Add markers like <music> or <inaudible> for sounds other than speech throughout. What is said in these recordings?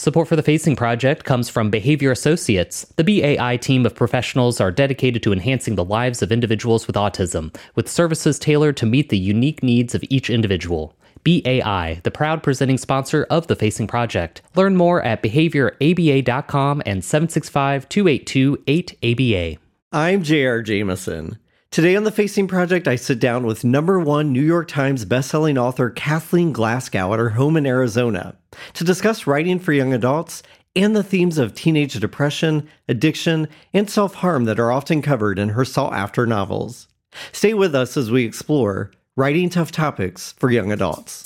Support for the Facing Project comes from Behavior Associates. The BAI team of professionals are dedicated to enhancing the lives of individuals with autism, with services tailored to meet the unique needs of each individual. BAI, the proud presenting sponsor of the Facing Project. Learn more at behavioraba.com and 765 282 8ABA. I'm J.R. Jamison. Today on the Facing Project, I sit down with number one New York Times bestselling author Kathleen Glasgow at her home in Arizona to discuss writing for young adults and the themes of teenage depression, addiction, and self harm that are often covered in her sought after novels. Stay with us as we explore writing tough topics for young adults.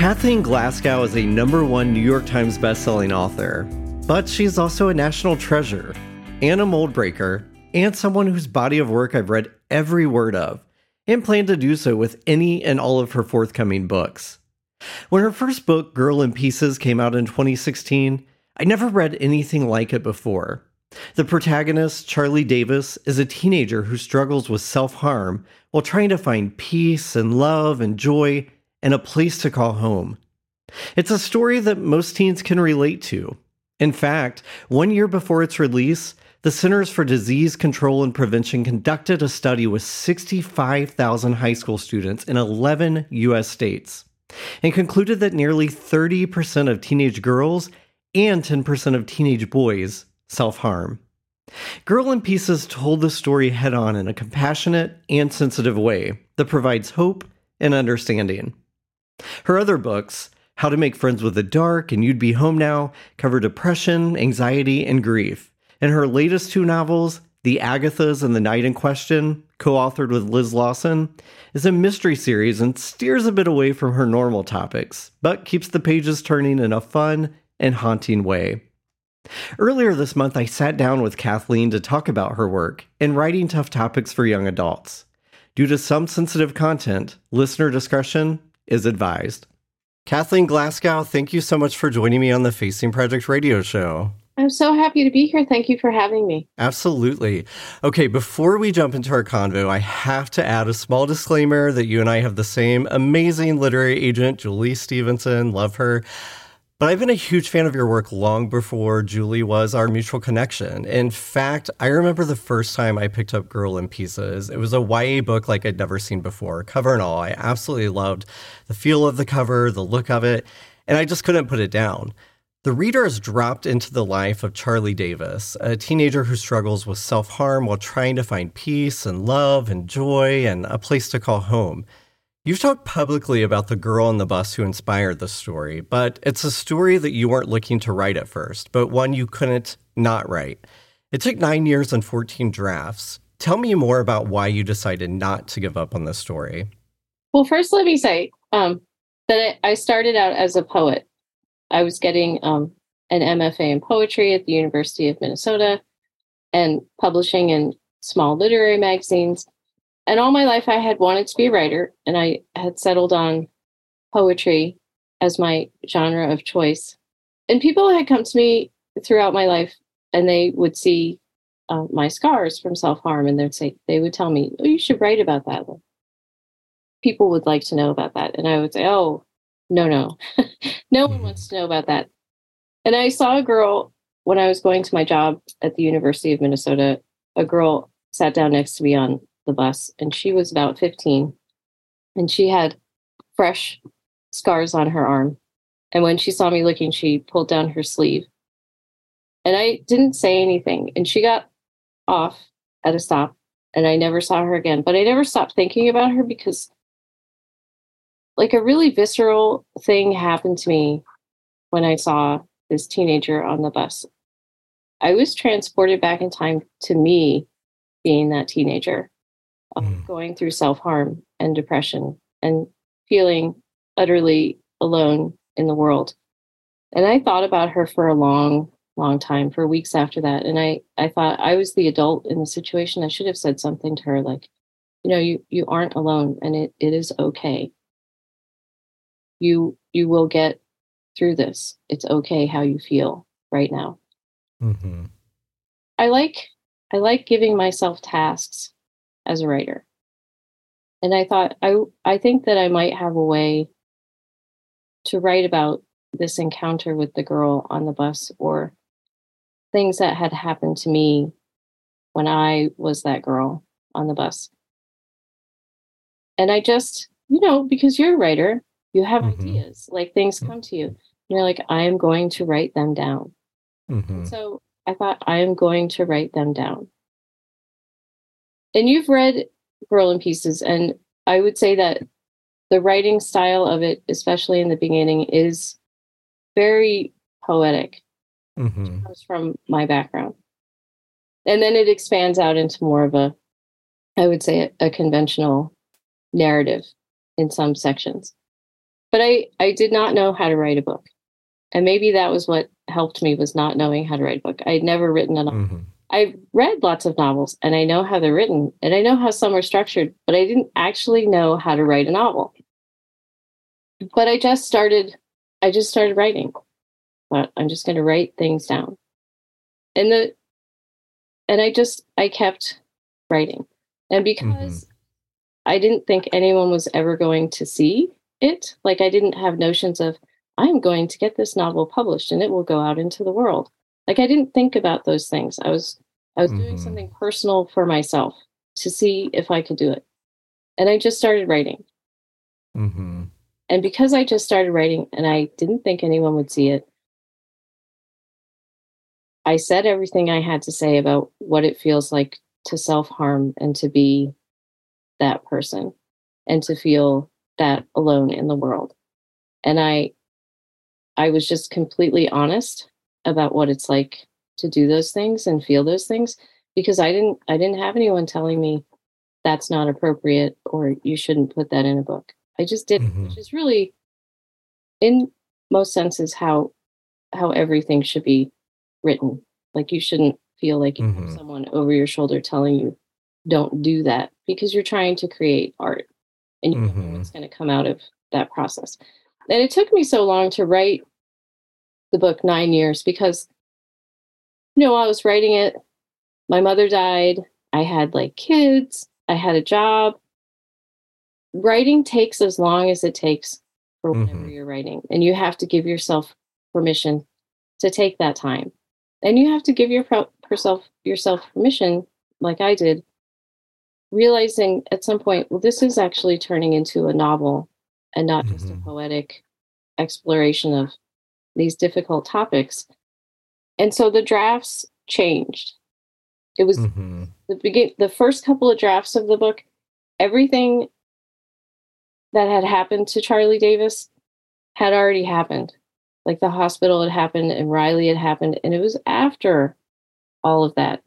Kathleen Glasgow is a number one New York Times bestselling author, but she's also a national treasure and a mold breaker, and someone whose body of work I've read every word of, and plan to do so with any and all of her forthcoming books. When her first book, Girl in Pieces, came out in 2016, I never read anything like it before. The protagonist, Charlie Davis, is a teenager who struggles with self harm while trying to find peace and love and joy and a place to call home. It's a story that most teens can relate to. In fact, one year before its release, the Centers for Disease Control and Prevention conducted a study with 65,000 high school students in 11 U.S. states and concluded that nearly 30% of teenage girls and 10% of teenage boys self harm. Girl in Pieces told the story head on in a compassionate and sensitive way that provides hope and understanding. Her other books, How to Make Friends with the Dark and You'd Be Home Now, cover depression, anxiety, and grief. And her latest two novels, The Agathas and The Night in Question, co authored with Liz Lawson, is a mystery series and steers a bit away from her normal topics, but keeps the pages turning in a fun and haunting way. Earlier this month, I sat down with Kathleen to talk about her work in writing tough topics for young adults. Due to some sensitive content, listener discretion is advised. Kathleen Glasgow, thank you so much for joining me on the Facing Project radio show. I'm so happy to be here. Thank you for having me. Absolutely. Okay, before we jump into our convo, I have to add a small disclaimer that you and I have the same amazing literary agent, Julie Stevenson. Love her. But I've been a huge fan of your work long before Julie was our mutual connection. In fact, I remember the first time I picked up Girl in Pieces. It was a YA book like I'd never seen before, cover and all. I absolutely loved the feel of the cover, the look of it, and I just couldn't put it down. The reader is dropped into the life of Charlie Davis, a teenager who struggles with self harm while trying to find peace and love and joy and a place to call home. You've talked publicly about the girl on the bus who inspired the story, but it's a story that you weren't looking to write at first, but one you couldn't not write. It took nine years and 14 drafts. Tell me more about why you decided not to give up on this story. Well, first, let me say um, that I started out as a poet. I was getting um, an MFA in poetry at the University of Minnesota and publishing in small literary magazines and all my life I had wanted to be a writer and I had settled on poetry as my genre of choice. And people had come to me throughout my life and they would see uh, my scars from self harm and they'd say, they would tell me, oh, you should write about that. People would like to know about that. And I would say, oh, no, no, <laughs> no one wants to know about that. And I saw a girl when I was going to my job at the University of Minnesota, a girl sat down next to me on the bus, and she was about 15. And she had fresh scars on her arm. And when she saw me looking, she pulled down her sleeve. And I didn't say anything. And she got off at a stop, and I never saw her again. But I never stopped thinking about her because, like, a really visceral thing happened to me when I saw this teenager on the bus. I was transported back in time to me being that teenager mm. going through self harm and depression and feeling utterly alone in the world. And I thought about her for a long, long time, for weeks after that. And I, I thought I was the adult in the situation. I should have said something to her like, you know, you, you aren't alone and it, it is okay. You you will get through this. It's okay how you feel right now. Mm-hmm. I like I like giving myself tasks as a writer. And I thought I I think that I might have a way to write about this encounter with the girl on the bus or things that had happened to me when I was that girl on the bus. And I just, you know, because you're a writer, you have Mhm. ideas, like things come to you. And you're like, I am going to write them down. Mhm. So I thought, I am going to write them down. And you've read Girl in Pieces, and I would say that the writing style of it, especially in the beginning, is very poetic. Mhm. comes from my background. And then it expands out into more of a, I would say, a, a conventional narrative in some sections. But I, I did not know how to write a book. And maybe that was what helped me was not knowing how to write a book. I had never written a novel. I've read lots of novels and I know how they're written and I know how some are structured, but I didn't actually know how to write a novel. But I just started I just started writing. But I'm just going to write things down. And the and I just I kept writing. And because mm-hmm. I didn't think anyone was ever going to see it, like I didn't have notions of I'm going to get this novel published and it will go out into the world. Like I didn't think about those things. I was I was doing Mhm. something personal for myself to see if I could do it. And I just started writing. Mhm. And because I just started writing and I didn't think anyone would see it, I said everything I had to say about what it feels like to self harm and to be that person and to feel that alone in the world. And I I was just completely honest about what it's like to do those things and feel those things because I didn't I didn't have anyone telling me that's not appropriate or you shouldn't put that in a book. I just did, Mhm. which is really in most senses how how everything should be written. Like you shouldn't feel like you have Mhm. someone over your shoulder telling you don't do that because you're trying to create art and you don't know what's going to come out of that process. And it took me so long to write the book 9 years because you know, I was writing it, my mother died, I had like kids, I had a job. Writing takes as long as it takes for whatever Mhm. you're writing, and you have to give yourself permission to take that time. And you have to give your pro- yourself yourself permission, like I did, realizing at some point, well, this is actually turning into a novel and not just a Mhm. poetic exploration of these difficult topics. And so the drafts changed. It was Mhm. the begin the first couple of drafts of the book, everything that had happened to Charlie Davis had already happened. Like the hospital had happened and Riley had happened, and it was after all of that.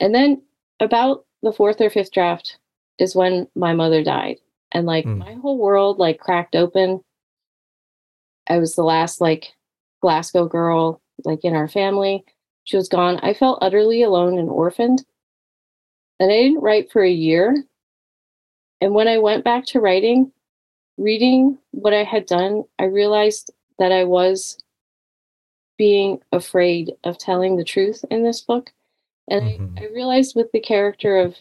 And then about the fourth or fifth draft is when my mother died. And like Mm. my whole world like cracked open. I was the last like Glasgow girl like in our family. She was gone. I felt utterly alone and orphaned. And I didn't write for a year. And when I went back to writing, reading what I had done, I realized that I was being afraid of telling the truth in this book. And Mhm. I, I realized with the character of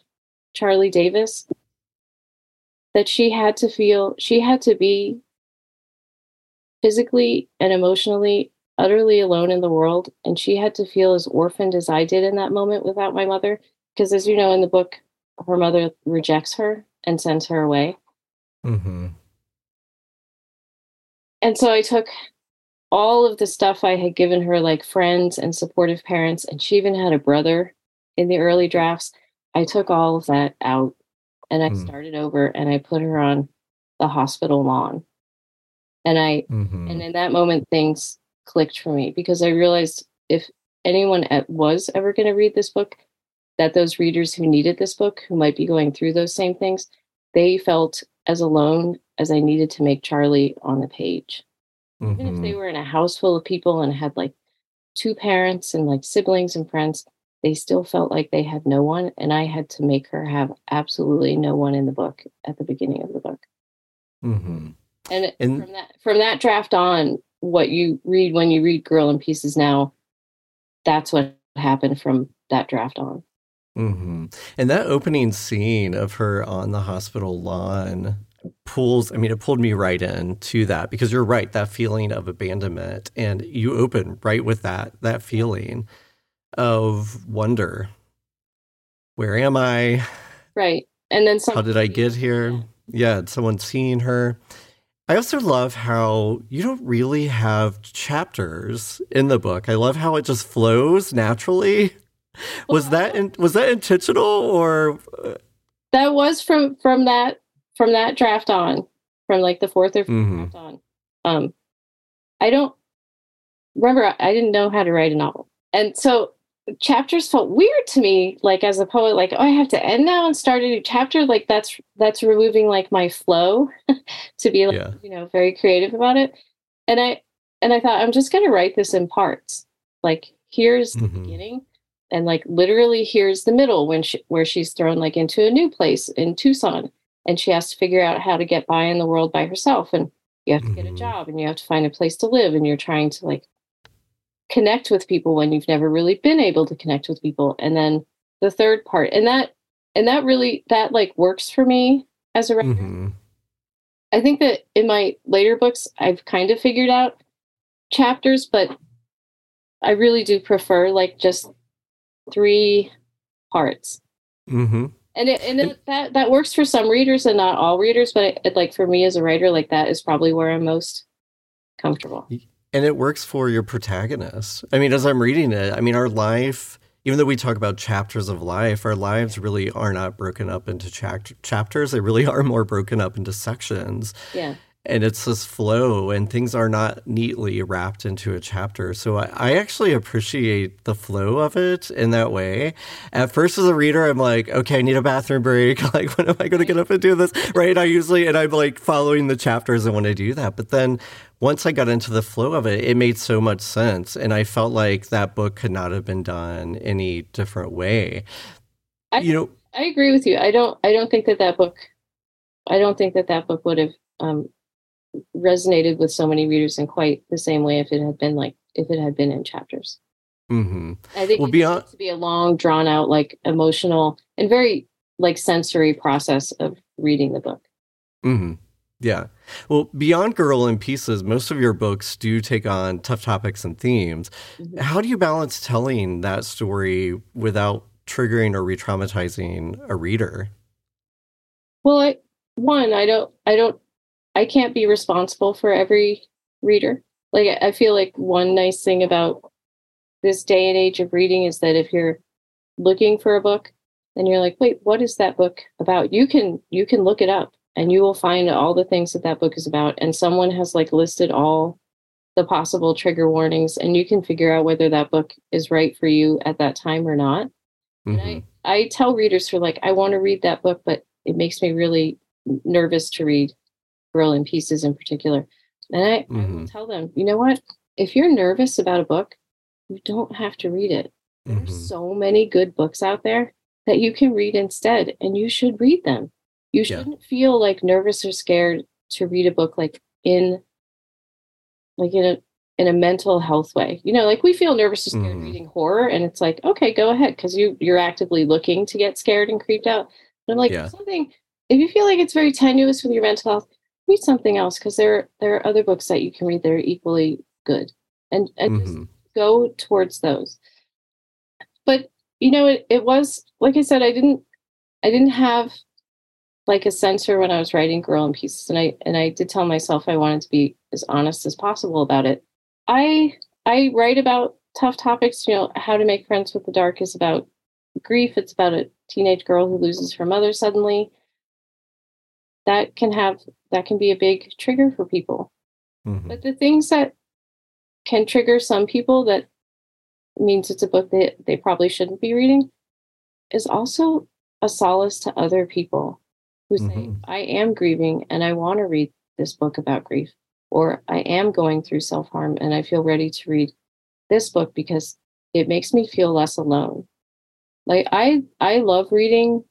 Charlie Davis that she had to feel, she had to be physically and emotionally utterly alone in the world. And she had to feel as orphaned as I did in that moment without my mother. Because as you know in the book, her mother rejects her and sends her away. Mhm. And so I took all of the stuff I had given her, like friends and supportive parents, and she even had a brother in the early drafts. I took all of that out and I Mm. started over and I put her on the hospital lawn. And I Mhm. and in that moment things clicked for me because I realized if anyone was ever going to read this book, that those readers who needed this book, who might be going through those same things, they felt as alone as I needed to make Charlie on the page. Even if they Mhm. were in a house full of people and had like two parents and like siblings and friends, they still felt like they had no one. And I had to make her have absolutely no one in the book at the beginning of the book. Mhm. And, And- from that from that draft on, what you read when you read Girl in Pieces now, that's what happened from that draft on. hmm And that opening scene of her on the hospital lawn pulls, I mean, it pulled me right in to that because you're right, that feeling of abandonment. And you open right with that, that feeling of wonder. Where am I? Right. And then How did I get here? Yeah, someone seeing her. I also love how you don't really have chapters in the book. I love how it just flows naturally. Was that in, was that intentional or uh, that was from from that from that draft on, from like the fourth or fifth Mhm. draft on. Um, I don't remember. I didn't know how to write a novel, and so chapters felt weird to me. Like as a poet, like oh, I have to end now and start a new chapter. Like that's that's removing like my flow <laughs> to be like Yeah. you know very creative about it. And I and I thought I'm just gonna write this in parts. Like here's the Mhm. beginning, and like literally here's the middle when she where she's thrown like into a new place in Tucson and she has to figure out how to get by in the world by herself and you have to get a Mhm. job and you have to find a place to live and you're trying to like connect with people when you've never really been able to connect with people and then the third part and that and that really that like works for me as a writer Mhm. I think that in my later books, I've kind of figured out chapters, but I really do prefer like just three parts. mm-hmm. And it, and it, that that works for some readers and not all readers, but it, it, like for me as a writer, like that is probably where I'm most comfortable. And it works for your protagonist. I mean, as I'm reading it, I mean, our life, even though we talk about chapters of life, our lives really are not broken up into chapt- chapters. They really are more broken up into sections. Yeah. And it's this flow, and things are not neatly wrapped into a chapter. So I, I actually appreciate the flow of it in that way. At first, as a reader, I'm like, okay, I need a bathroom break. <laughs> Like, when am I going to get up and do this? Right? I usually, and I'm like following the chapters and when I do that. But then once I got into the flow of it, it made so much sense. And I felt like that book could not have been done any different way. I, You know, I agree with you. I don't I don't think that that book I don't think that that book would have um, resonated with so many readers in quite the same way if it had been like if it had been in chapters. hmm I think Well, it beyond- needs to be a long, drawn out, like emotional and very like sensory process of reading the book. hmm Yeah. Well, beyond Girl in Pieces, most of your books do take on tough topics and themes. Mhm. How do you balance telling that story without triggering or re traumatizing a reader? Well, I one, I don't, I don't, I can't be responsible for every reader. Like, I feel like one nice thing about this day and age of reading is that if you're looking for a book, then you're like, wait, what is that book about? You can, you can look it up, and you will find all the things that that book is about. And someone has like listed all the possible trigger warnings, and you can figure out whether that book is right for you at that time or not. And Mhm. I, I tell readers who are like, I want to read that book, but it makes me really nervous to read Girl in Pieces in particular. And I, I will Mhm. tell them, you know what? If you're nervous about a book, you don't have to read it. There's so many good books out there that you can read instead, and you should read them. You shouldn't feel like nervous or scared to read a book like in like in a in a mental health way. You know, like we feel nervous or scared Mhm. reading horror, and it's like, okay, go ahead, because you you're actively looking to get scared and creeped out. But I'm like, Yeah. something if you feel like it's very tenuous with your mental health, read something else because there there are other books that you can read that are equally good. And and just Mhm. go towards those. But you know, it, it was like I said, I didn't I didn't have like a censor when I was writing Girl in Pieces, and I and I did tell myself I wanted to be as honest as possible about it. I I write about tough topics. You know, how to make friends with the dark is about grief. It's about a teenage girl who loses her mother suddenly. That can have that can be a big trigger for people. Mhm. But the things that can trigger some people that means it's a book that they probably shouldn't be reading is also a solace to other people who say, Mhm. I am grieving and I want to read this book about grief, or I am going through self harm and I feel ready to read this book because it makes me feel less alone. Like I I love reading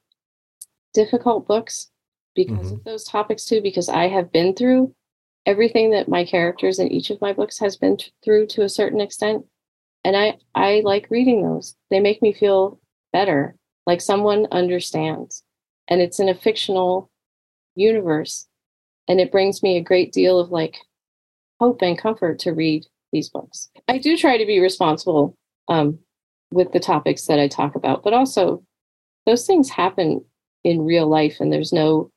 difficult books because Mhm. of those topics too, because I have been through everything that my characters in each of my books has been t- through to a certain extent. And i i like reading those. They make me feel better like someone understands. And it's in a fictional universe. And it brings me a great deal of like hope and comfort to read these books. I do try to be responsible um, with the topics that i talk about but also those things happen in real life and there's no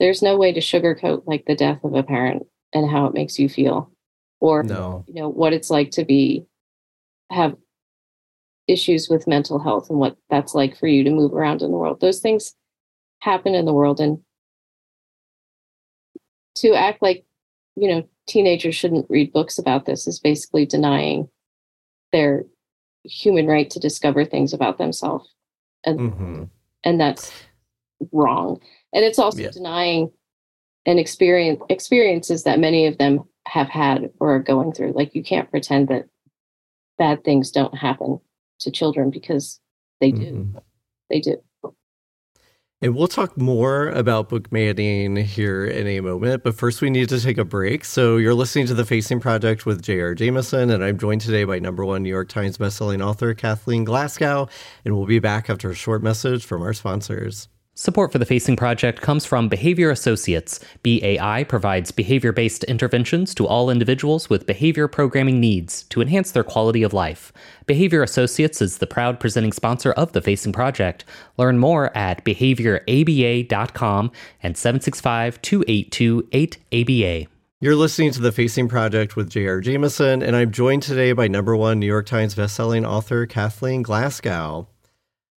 there's no way to sugarcoat like the death of a parent and how it makes you feel or No. you know what it's like to be have issues with mental health and what that's like for you to move around in the world. Those things happen in the world and to act like you know teenagers shouldn't read books about this is basically denying their human right to discover things about themselves. And hmm and that's wrong and it's also Yeah. denying an experience experiences that many of them have had or are going through like you can't pretend that bad things don't happen to children because they do Mhm. they do And we'll talk more about book banning here in a moment, but first we need to take a break. So you're listening to The Facing Project with J.R. Jamison, and I'm joined today by number one New York Times bestselling author Kathleen Glasgow, and we'll be back after a short message from our sponsors. Support for the Facing Project comes from Behavior Associates. BAI provides behavior based interventions to all individuals with behavior programming needs to enhance their quality of life. Behavior Associates is the proud presenting sponsor of the Facing Project. Learn more at behavioraba.com and 765 282 8ABA. You're listening to The Facing Project with J.R. Jamison, and I'm joined today by number one New York Times bestselling author Kathleen Glasgow.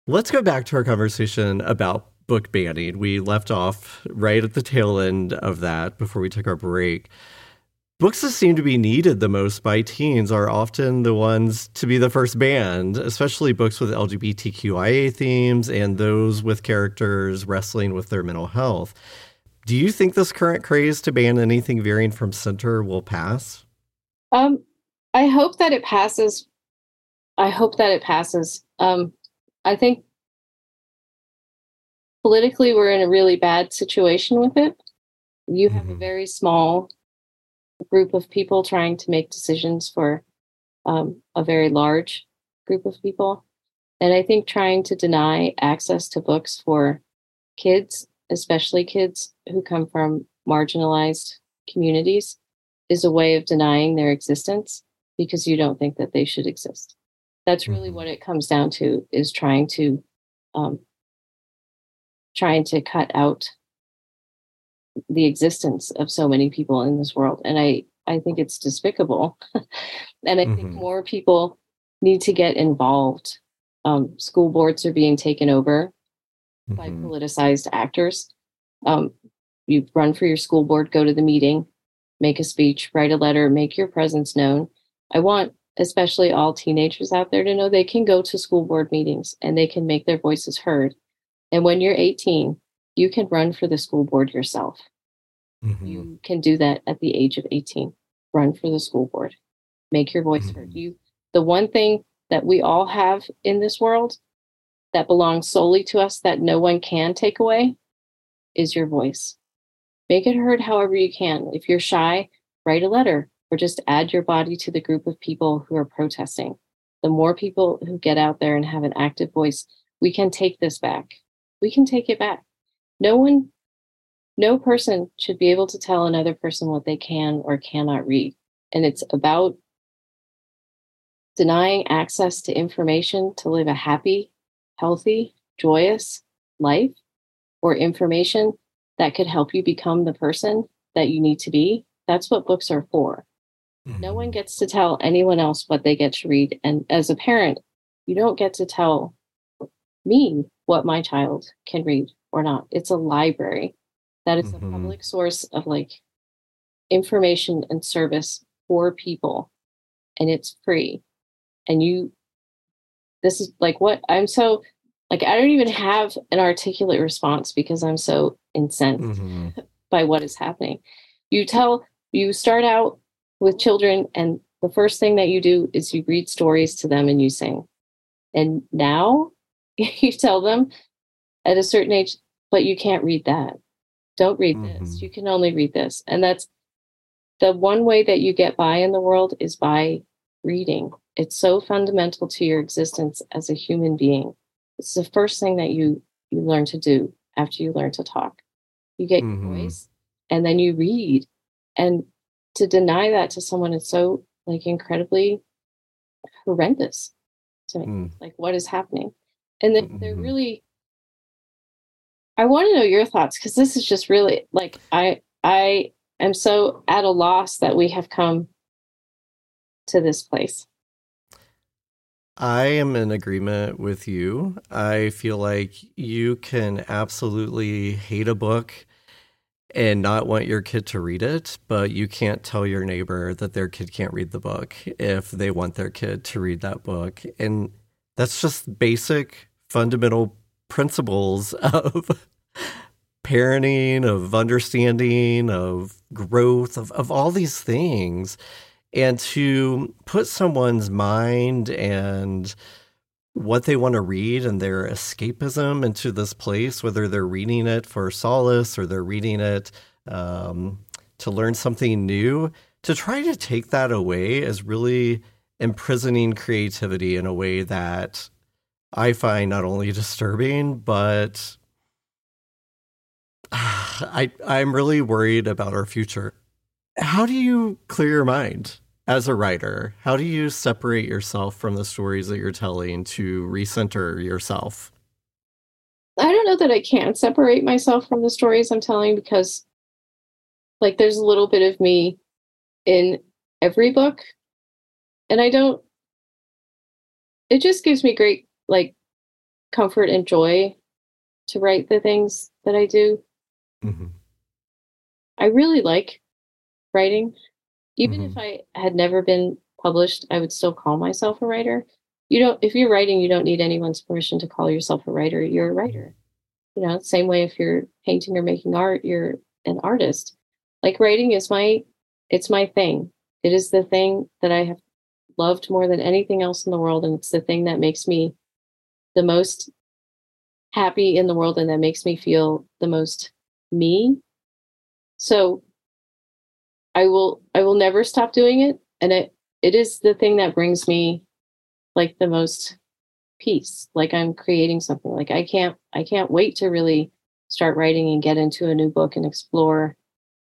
Let's go back to our conversation about book banning. We left off right at the tail end of that before we took our break. Books that seem to be needed the most by teens are often the ones to be the first banned, especially books with LGBTQIA themes and those with characters wrestling with their mental health. Do you think this current craze to ban anything veering from center will pass? um i hope that it passes i hope that it passes um i think politically we're in a really bad situation with it you have a Mhm. very small group of people trying to make decisions for um, a very large group of people and i think trying to deny access to books for kids especially kids who come from marginalized communities is a way of denying their existence because you don't think that they should exist that's really Mhm. what it comes down to is trying to um, trying to cut out the existence of so many people in this world and i i think it's despicable. <laughs> And i think Mhm. more people need to get involved. Um, school boards are being taken over by Mhm. politicized actors. Um, you run for your school board go to the meeting make a speech write a letter make your presence known. I want especially all teenagers out there to know they can go to school board meetings and they can make their voices heard and when you're 18 you can run for the school board yourself. Mhm. you can do that at the age of 18 run for the school board. Make your voice heard. Mhm. you the one thing that we all have in this world that belongs solely to us that no one can take away is your voice. Make it heard however you can. If you're shy write a letter or just add your body to the group of people who are protesting. The more people who get out there and have an active voice we can take this back we can take it back no one no person should be able to tell another person what they can or cannot read. And it's about denying access to information to live a happy, healthy, joyous life or information that could help you become the person that you need to be. That's what books are for. No mm-hmm. one gets to tell anyone else what they get to read. And as a parent, you don't get to tell me what my child can read or not. It's a library that is Mhm. a public source of like information and service for people and it's free and you this is like what i'm so like i don't even have an articulate response because i'm so incensed Mhm. <laughs> by what is happening you tell you start out with children and the first thing that you do is you read stories to them and you sing and now <laughs> you tell them at a certain age but you can't read that. Don't read this. Mhm. you can only read this. And that's the one way that you get by in the world is by reading. It's so fundamental to your existence as a human being. It's the first thing that you you learn to do after you learn to talk. You get Mhm. your voice and then you read. And to deny that to someone is so like incredibly horrendous to me. Mm. like what is happening and then they're Mhm. really i want to know your thoughts because this is just really like i i am so at a loss that we have come to this place I am in agreement with you. I feel like you can absolutely hate a book and not want your kid to read it, but you can't tell your neighbor that their kid can't read the book if they want their kid to read that book. And that's just basic fundamental principles <laughs> of parenting, of understanding, of growth, of, of all these things. And to put someone's mind and what they want to read and their escapism into this place, whether they're reading it for solace or they're reading it um, to learn something new, to try to take that away is really imprisoning creativity in a way that I find not only disturbing, but <sighs> I, I'm really worried about our future how do you clear your mind as a writer? How do you separate yourself from the stories that you're telling to recenter yourself? I don't know that I can separate myself from the stories I'm telling because, like, there's a little bit of me in every book. And I don't, it just gives me great, like, comfort and joy to write the things that I do. Mm-hmm. I really like writing. Even Mhm. if I had never been published, I would still call myself a writer. You don't if you're writing, you don't need anyone's permission to call yourself a writer. You're a writer. You know, same way if you're painting or making art, you're an artist. Like writing is my it's my thing. It is the thing that I have loved more than anything else in the world and it's the thing that makes me the most happy in the world and that makes me feel the most me. So I will I will never stop doing it and it it is the thing that brings me like the most peace like I'm creating something like I can't I can't wait to really start writing and get into a new book and explore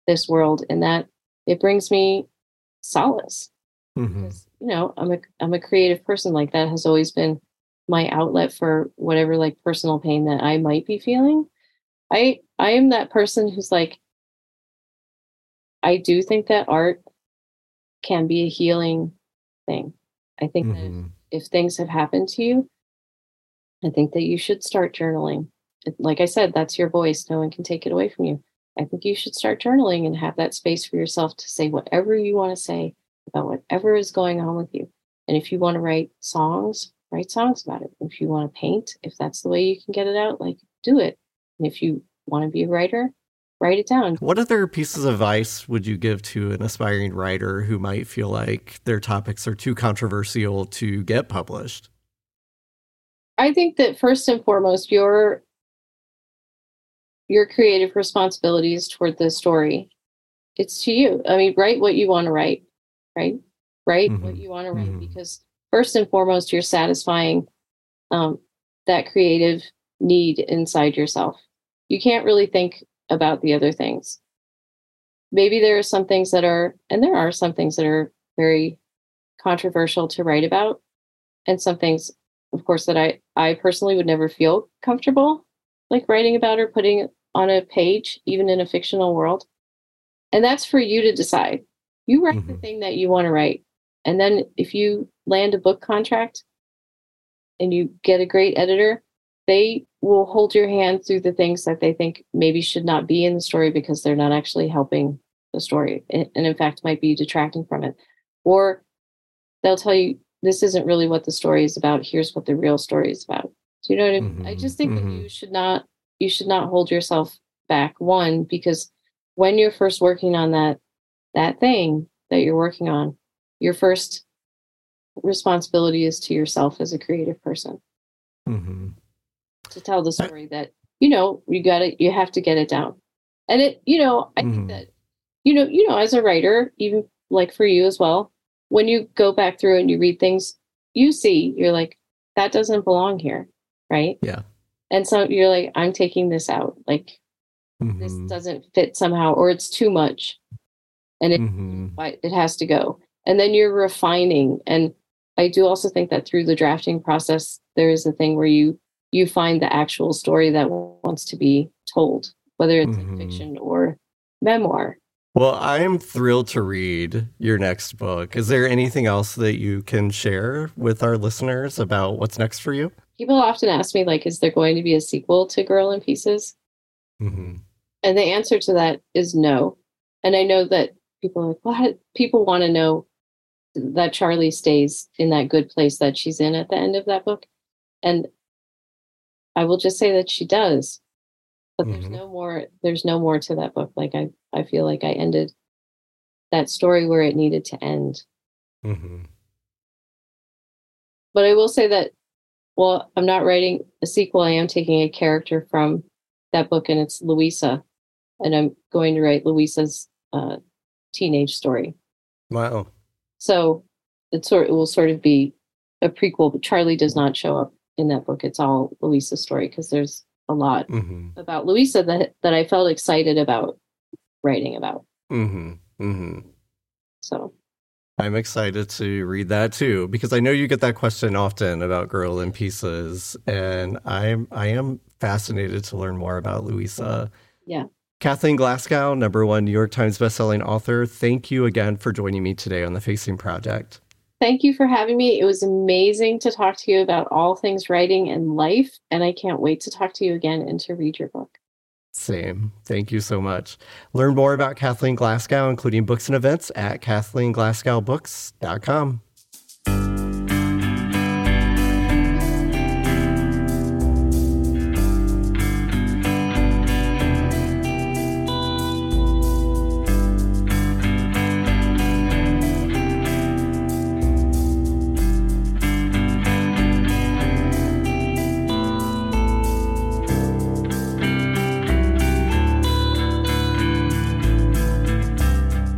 this world and that it brings me solace Mm-hmm. you know I'm a I'm a creative person like that has always been my outlet for whatever like personal pain that I might be feeling I I am that person who's like I do think that art can be a healing thing. I think Mm-hmm. if, if things have happened to you, I think that you should start journaling. Like I said, that's your voice. No one can take it away from you. I think you should start journaling and have that space for yourself to say whatever you want to say about whatever is going on with you. And if you want to write songs, write songs about it. If you want to paint, if that's the way you can get it out, like do it. And if you want to be a writer, write it down. What other pieces of advice would you give to an aspiring writer who might feel like their topics are too controversial to get published? I think that first and foremost, your your creative responsibilities toward the story. It's to you. I mean, write what you want to write, right? Write what Mhm. you want to write Mhm. because first and foremost, you're satisfying um, that creative need inside yourself. You can't really think about the other things. Maybe there are some things that are, and there are some things that are very controversial to write about, and some things of course that I I personally would never feel comfortable like writing about or putting on a page even in a fictional world. And that's for you to decide. You write the Mhm. thing that you want to write. And then if you land a book contract and you get a great editor, they will hold your hand through the things that they think maybe should not be in the story because they're not actually helping the story and in fact might be detracting from it. Or they'll tell you this isn't really what the story is about. Here's what the real story is about. Do you know what I mean? I Mhm, just think mhm. that you should not you should not hold yourself back. One, because when you're first working on that that thing that you're working on, your first responsibility is to yourself as a creative person Mm-hmm. to tell the story that you know you got it you have to get it down and it you know i Mhm. think that you know you know as a writer even like for you as well when you go back through and you read things you see you're like that doesn't belong here right? Yeah. And so you're like, I'm taking this out. Like this Mhm. doesn't fit somehow, or it's too much, and it Mhm. why- it has to go. And then you're refining. And I do also think that through the drafting process, there is a thing where you you find the actual story that wants to be told, whether it's Mhm. fiction or memoir. Well, I'm thrilled to read your next book. Is there anything else that you can share with our listeners about what's next for you? People often ask me, like, is there going to be a sequel to Girl in Pieces? Mm-hmm. And the answer to that is no. And I know that people are like, what? People want to know that Charlie stays in that good place that she's in at the end of that book. And I will just say that she does. But there's Mhm. no more there's no more to that book. Like I I feel like I ended that story where it needed to end. Mm-hmm. But I will say that well, I'm not writing a sequel. I am taking a character from that book and it's Louisa. And I'm going to write Louisa's uh, teenage story. Wow. So it sort it will sort of be a prequel, but Charlie does not show up in that book. It's all Louisa's story because there's a lot Mm-hmm. about Louisa that that I felt excited about writing about. Mm-hmm. Mm-hmm. So I'm excited to read that too because I know you get that question often about Girl in Pieces, and I'm I am fascinated to learn more about Louisa. Yeah. Kathleen Glasgow, number one New York Times bestselling author. Thank you again for joining me today on the Facing Project. thank you for having me. It was amazing to talk to you about all things writing and life, and I can't wait to talk to you again and to read your book. Same. Thank you so much. Learn more about Kathleen Glasgow, including books and events, at KathleenGlasgowBooks.com.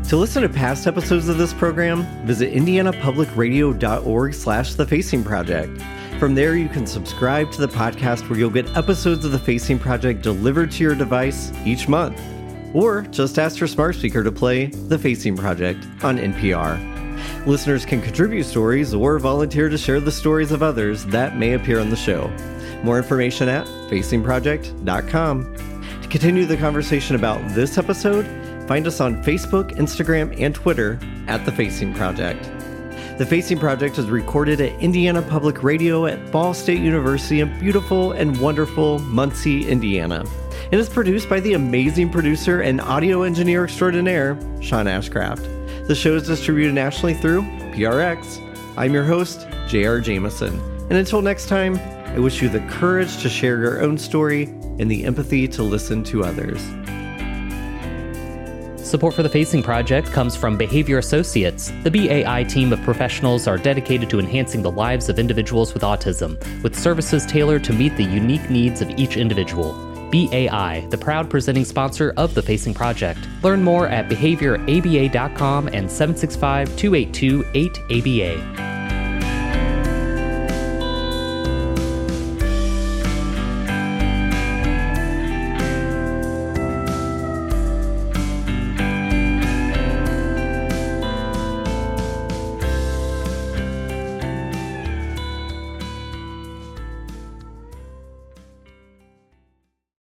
To listen to past episodes of this program, visit indianapublicradio.org slash The Facing Project. From there, you can subscribe to the podcast where you'll get episodes of The Facing Project delivered to your device each month. Or just ask your smart speaker to play The Facing Project on NPR. Listeners can contribute stories or volunteer to share the stories of others that may appear on the show. More information at facingproject.com. To continue the conversation about this episode, find us on Facebook, Instagram, and Twitter at The Facing Project. The Facing Project is recorded at Indiana Public Radio at Ball State University in beautiful and wonderful Muncie, Indiana. It is produced by the amazing producer and audio engineer extraordinaire, Sean Ashcraft. The show is distributed nationally through PRX. I'm your host, J.R. Jamison. And until next time, I wish you the courage to share your own story and the empathy to listen to others. Support for the Facing Project comes from Behavior Associates. The BAI team of professionals are dedicated to enhancing the lives of individuals with autism, with services tailored to meet the unique needs of each individual. BAI, the proud presenting sponsor of the Facing Project. Learn more at behavioraba.com and 765 282 8ABA.